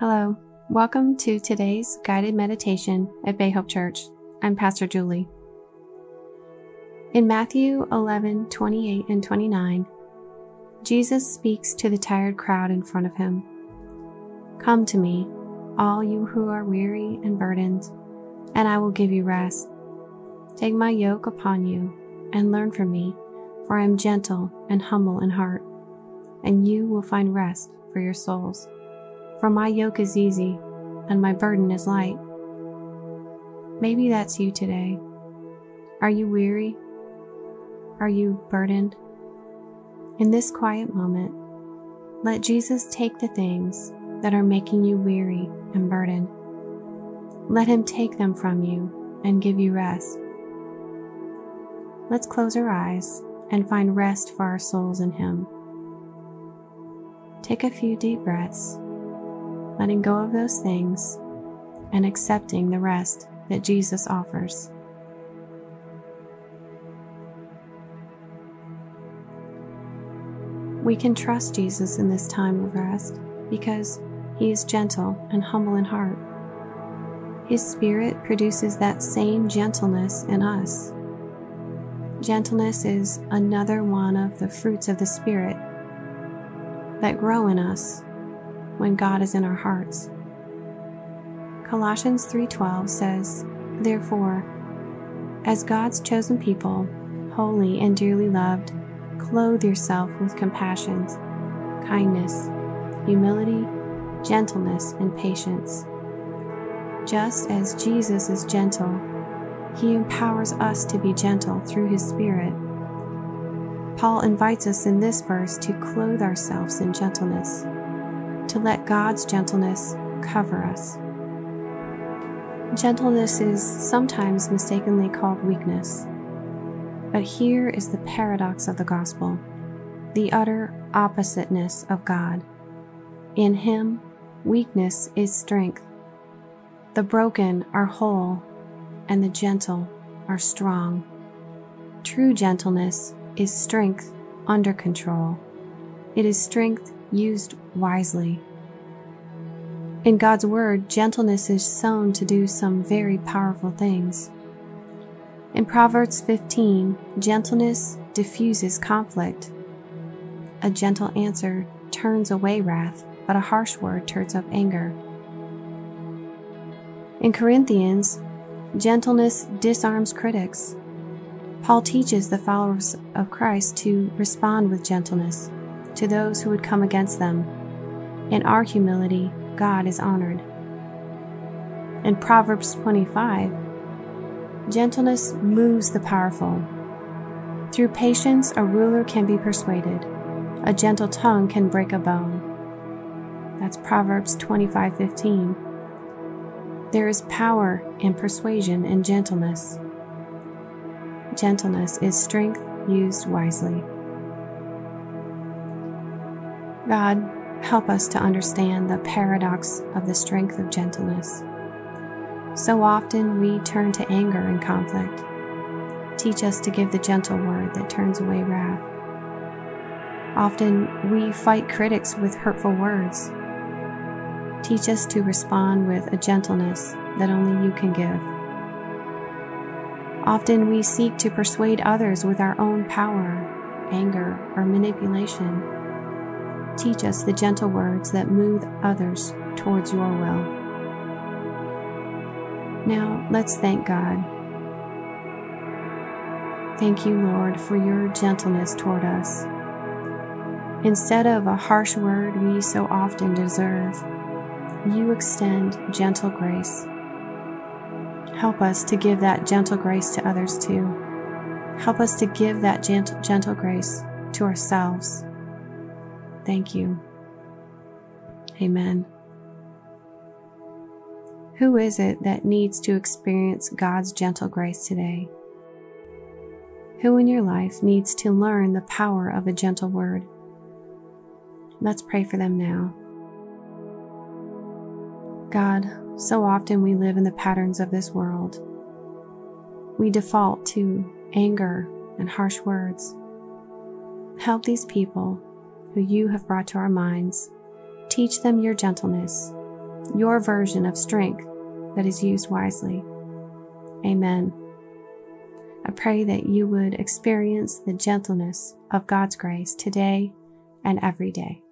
Hello, welcome to today's guided meditation at Bay Hope Church. I'm Pastor Julie. In Matthew 11 28 and 29, Jesus speaks to the tired crowd in front of him Come to me, all you who are weary and burdened, and I will give you rest. Take my yoke upon you and learn from me, for I am gentle and humble in heart, and you will find rest for your souls. For my yoke is easy and my burden is light. Maybe that's you today. Are you weary? Are you burdened? In this quiet moment, let Jesus take the things that are making you weary and burdened. Let Him take them from you and give you rest. Let's close our eyes and find rest for our souls in Him. Take a few deep breaths letting go of those things and accepting the rest that Jesus offers. We can trust Jesus in this time of rest because he is gentle and humble in heart. His Spirit produces that same gentleness in us. Gentleness is another one of the fruits of the Spirit that grow in us when God is in our hearts. Colossians 3:12 says, "Therefore, as God's chosen people, holy and dearly loved, clothe yourself with compassion, kindness, humility, gentleness, and patience. Just as Jesus is gentle, he empowers us to be gentle through his Spirit. Paul invites us in this verse to clothe ourselves in gentleness to let God's gentleness cover us. Gentleness is sometimes mistakenly called weakness. But here is the paradox of the gospel the utter oppositeness of God. In Him, weakness is strength. The broken are whole, and the gentle are strong. True gentleness is strength under control. It is strength used wisely. In God's Word, gentleness is sown to do some very powerful things. In Proverbs 15, gentleness diffuses conflict. A gentle answer turns away wrath, but a harsh word turns up anger. In Corinthians, gentleness disarms critics. Paul teaches the followers of Christ to respond with gentleness to those who would come against them. In our humility, God is honored. In Proverbs 25, gentleness moves the powerful. Through patience, a ruler can be persuaded. A gentle tongue can break a bone. That's Proverbs 25:15. There is power in persuasion and gentleness. Gentleness is strength used wisely. God, help us to understand the paradox of the strength of gentleness. So often we turn to anger and conflict. Teach us to give the gentle word that turns away wrath. Often we fight critics with hurtful words. Teach us to respond with a gentleness that only you can give. Often we seek to persuade others with our own power, anger, or manipulation. Teach us the gentle words that move others towards your will. Now, let's thank God. Thank you, Lord, for your gentleness toward us. Instead of a harsh word we so often deserve, you extend gentle grace. Help us to give that gentle grace to others too. Help us to give that gentle, gentle grace to ourselves. Thank you. Amen. Who is it that needs to experience God's gentle grace today? Who in your life needs to learn the power of a gentle word? Let's pray for them now. God, so often we live in the patterns of this world. We default to anger and harsh words. Help these people who you have brought to our minds. Teach them your gentleness. your version of strength that is used wisely. Amen. I pray that you would experience the gentleness of God's grace today and every day.